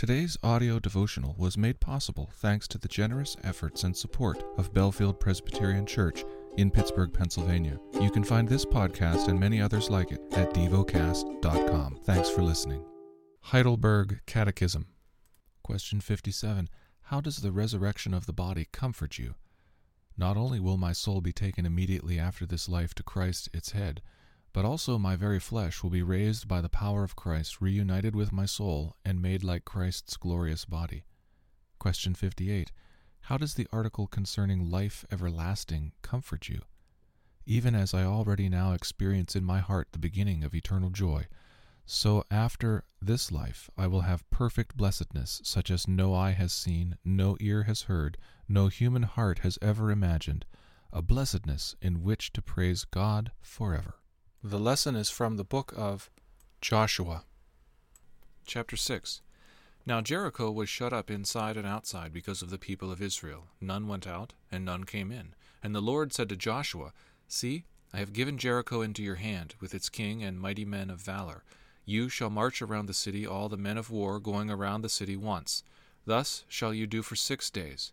Today's audio devotional was made possible thanks to the generous efforts and support of Bellefield Presbyterian Church in Pittsburgh, Pennsylvania. You can find this podcast and many others like it at devocast.com. Thanks for listening. Heidelberg Catechism. Question 57. How does the resurrection of the body comfort you? Not only will my soul be taken immediately after this life to Christ its head, but also my very flesh will be raised by the power of Christ, reunited with my soul, and made like Christ's glorious body. Question 58. How does the article concerning life everlasting comfort you? Even as I already now experience in my heart the beginning of eternal joy, so after this life I will have perfect blessedness, such as no eye has seen, no ear has heard, no human heart has ever imagined, a blessedness in which to praise God forever. The lesson is from the book of Joshua. Chapter 6 Now Jericho was shut up inside and outside because of the people of Israel. None went out, and none came in. And the Lord said to Joshua, See, I have given Jericho into your hand, with its king and mighty men of valor. You shall march around the city, all the men of war, going around the city once. Thus shall you do for six days.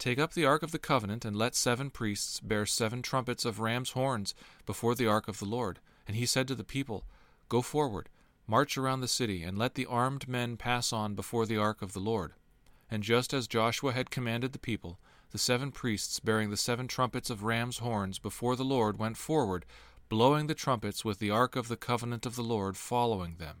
Take up the ark of the covenant, and let seven priests bear seven trumpets of ram's horns before the ark of the Lord. And he said to the people, Go forward, march around the city, and let the armed men pass on before the ark of the Lord. And just as Joshua had commanded the people, the seven priests bearing the seven trumpets of ram's horns before the Lord went forward, blowing the trumpets with the ark of the covenant of the Lord following them.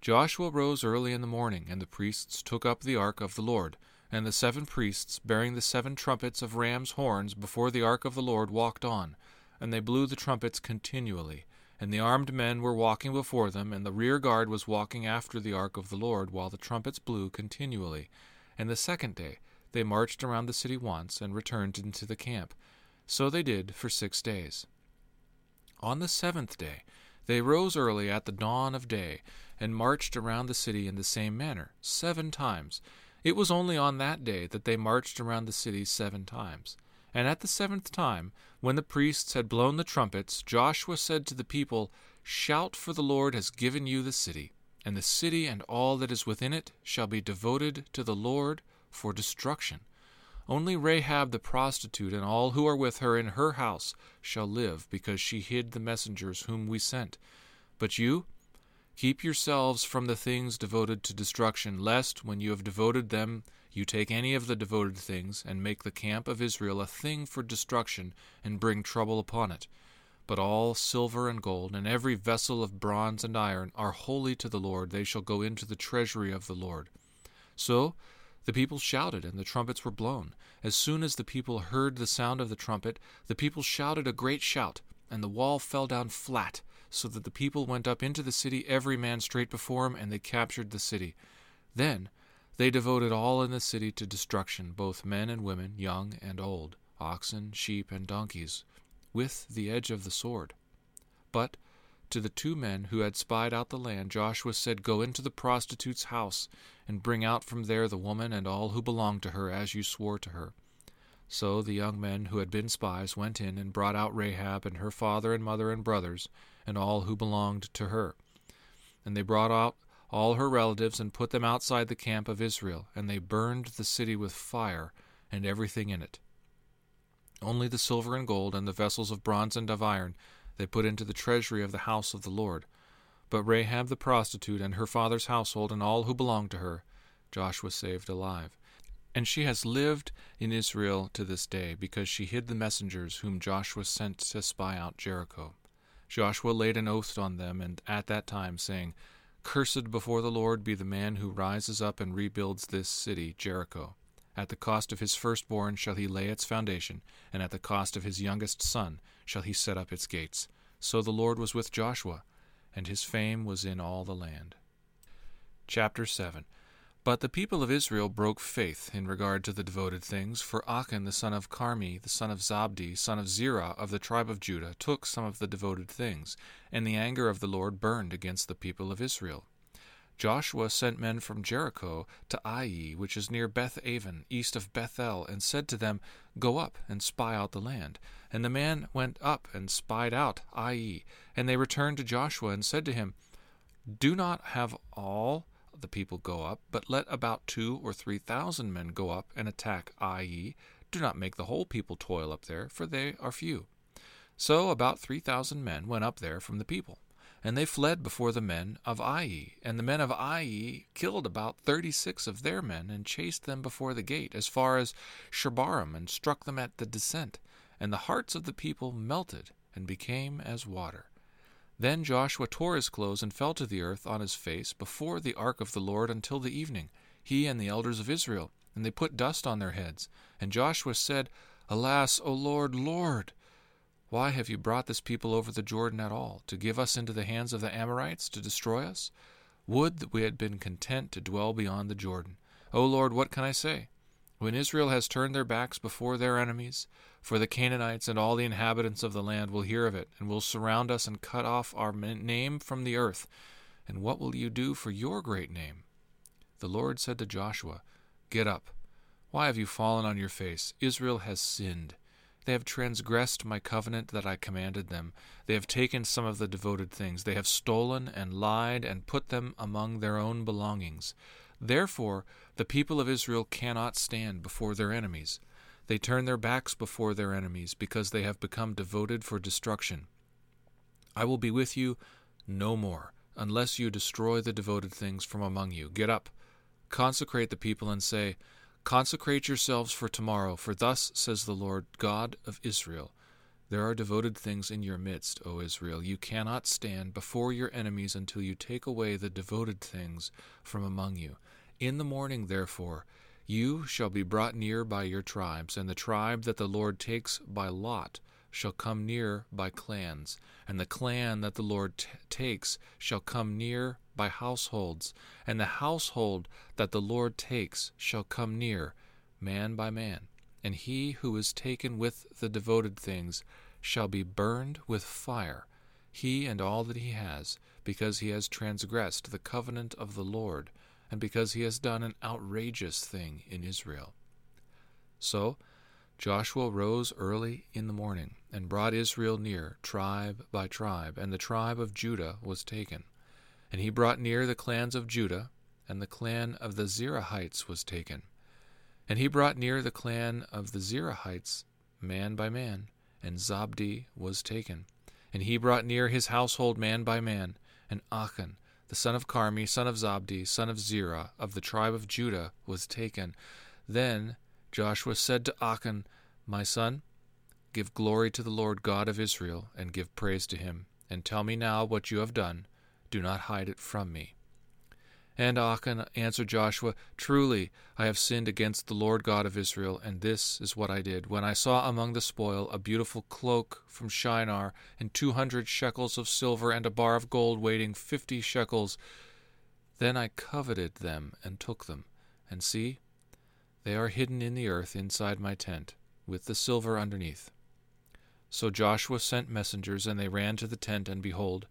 Joshua rose early in the morning, and the priests took up the ark of the Lord. And the seven priests, bearing the seven trumpets of ram's horns before the ark of the Lord, walked on. And they blew the trumpets continually and the armed men were walking before them, and the rear guard was walking after the ark of the Lord, while the trumpets blew continually. And the second day they marched around the city once, and returned into the camp. So they did for six days. On the seventh day they rose early at the dawn of day, and marched around the city in the same manner, seven times. It was only on that day that they marched around the city seven times. And at the seventh time, when the priests had blown the trumpets, Joshua said to the people, Shout, for the Lord has given you the city, and the city and all that is within it shall be devoted to the Lord for destruction. Only Rahab the prostitute and all who are with her in her house shall live, because she hid the messengers whom we sent. But you, keep yourselves from the things devoted to destruction, lest, when you have devoted them, you take any of the devoted things, and make the camp of Israel a thing for destruction, and bring trouble upon it. But all silver and gold, and every vessel of bronze and iron, are holy to the Lord. They shall go into the treasury of the Lord. So the people shouted, and the trumpets were blown. As soon as the people heard the sound of the trumpet, the people shouted a great shout, and the wall fell down flat, so that the people went up into the city, every man straight before him, and they captured the city. Then they devoted all in the city to destruction, both men and women, young and old, oxen, sheep, and donkeys, with the edge of the sword. But to the two men who had spied out the land, Joshua said, Go into the prostitute's house, and bring out from there the woman and all who belong to her, as you swore to her. So the young men who had been spies went in and brought out Rahab and her father and mother and brothers, and all who belonged to her. And they brought out all her relatives and put them outside the camp of Israel, and they burned the city with fire and everything in it. Only the silver and gold and the vessels of bronze and of iron they put into the treasury of the house of the Lord. But Rahab the prostitute and her father's household and all who belonged to her, Joshua saved alive. And she has lived in Israel to this day, because she hid the messengers whom Joshua sent to spy out Jericho. Joshua laid an oath on them, and at that time, saying, Cursed before the Lord be the man who rises up and rebuilds this city, Jericho. At the cost of his firstborn shall he lay its foundation, and at the cost of his youngest son shall he set up its gates. So the Lord was with Joshua, and his fame was in all the land. Chapter 7 but the people of Israel broke faith in regard to the devoted things, for Achan the son of Carmi, the son of Zabdi, son of Zerah, of the tribe of Judah, took some of the devoted things, and the anger of the Lord burned against the people of Israel. Joshua sent men from Jericho to Ai, which is near Beth Aven, east of Bethel, and said to them, Go up and spy out the land. And the man went up and spied out Ai. And they returned to Joshua and said to him, Do not have all the people go up, but let about two or three thousand men go up and attack Ai. Do not make the whole people toil up there, for they are few. So about three thousand men went up there from the people. And they fled before the men of Ai. And the men of Ai killed about thirty six of their men, and chased them before the gate, as far as Shebarim, and struck them at the descent. And the hearts of the people melted, and became as water. Then Joshua tore his clothes and fell to the earth on his face before the ark of the Lord until the evening, he and the elders of Israel, and they put dust on their heads. And Joshua said, Alas, O Lord, Lord! Why have you brought this people over the Jordan at all, to give us into the hands of the Amorites, to destroy us? Would that we had been content to dwell beyond the Jordan. O Lord, what can I say? When Israel has turned their backs before their enemies, for the Canaanites and all the inhabitants of the land will hear of it, and will surround us and cut off our name from the earth. And what will you do for your great name? The Lord said to Joshua, Get up. Why have you fallen on your face? Israel has sinned. They have transgressed my covenant that I commanded them. They have taken some of the devoted things. They have stolen and lied and put them among their own belongings. Therefore, the people of Israel cannot stand before their enemies. They turn their backs before their enemies because they have become devoted for destruction. I will be with you no more, unless you destroy the devoted things from among you. Get up, consecrate the people, and say, Consecrate yourselves for tomorrow, for thus says the Lord God of Israel. There are devoted things in your midst, O Israel. You cannot stand before your enemies until you take away the devoted things from among you. In the morning, therefore, you shall be brought near by your tribes, and the tribe that the Lord takes by lot shall come near by clans, and the clan that the Lord t- takes shall come near by households, and the household that the Lord takes shall come near, man by man. And he who is taken with the devoted things shall be burned with fire, he and all that he has, because he has transgressed the covenant of the Lord and because he has done an outrageous thing in Israel. So Joshua rose early in the morning, and brought Israel near, tribe by tribe, and the tribe of Judah was taken. And he brought near the clans of Judah, and the clan of the Zerahites was taken. And he brought near the clan of the Zerahites, man by man, and Zabdi was taken. And he brought near his household man by man, and Achan, the son of Carmi, son of Zabdi, son of Zerah, of the tribe of Judah, was taken. Then Joshua said to Achan, My son, give glory to the Lord God of Israel, and give praise to him, and tell me now what you have done. Do not hide it from me. And Achan answered Joshua, Truly, I have sinned against the Lord God of Israel, and this is what I did. When I saw among the spoil a beautiful cloak from Shinar, and two hundred shekels of silver, and a bar of gold weighing fifty shekels, then I coveted them and took them. And see, they are hidden in the earth inside my tent, with the silver underneath. So Joshua sent messengers, and they ran to the tent, and behold,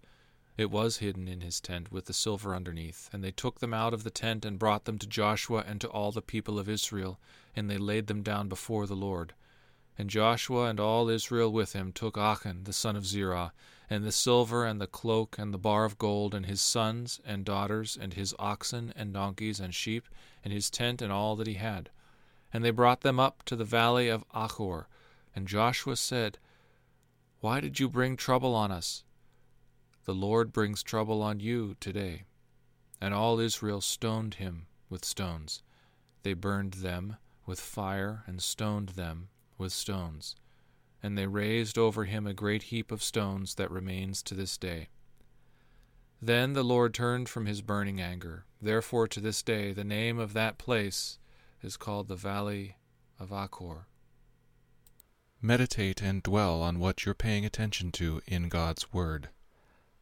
it was hidden in his tent with the silver underneath. And they took them out of the tent and brought them to Joshua and to all the people of Israel, and they laid them down before the Lord. And Joshua and all Israel with him took Achan the son of Zerah, and the silver and the cloak and the bar of gold, and his sons and daughters, and his oxen and donkeys and sheep, and his tent and all that he had. And they brought them up to the valley of Achor. And Joshua said, Why did you bring trouble on us? The Lord brings trouble on you today. And all Israel stoned him with stones. They burned them with fire and stoned them with stones. And they raised over him a great heap of stones that remains to this day. Then the Lord turned from his burning anger. Therefore, to this day, the name of that place is called the Valley of Achor. Meditate and dwell on what you're paying attention to in God's Word.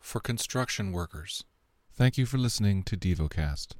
for construction workers. Thank you for listening to DevoCast.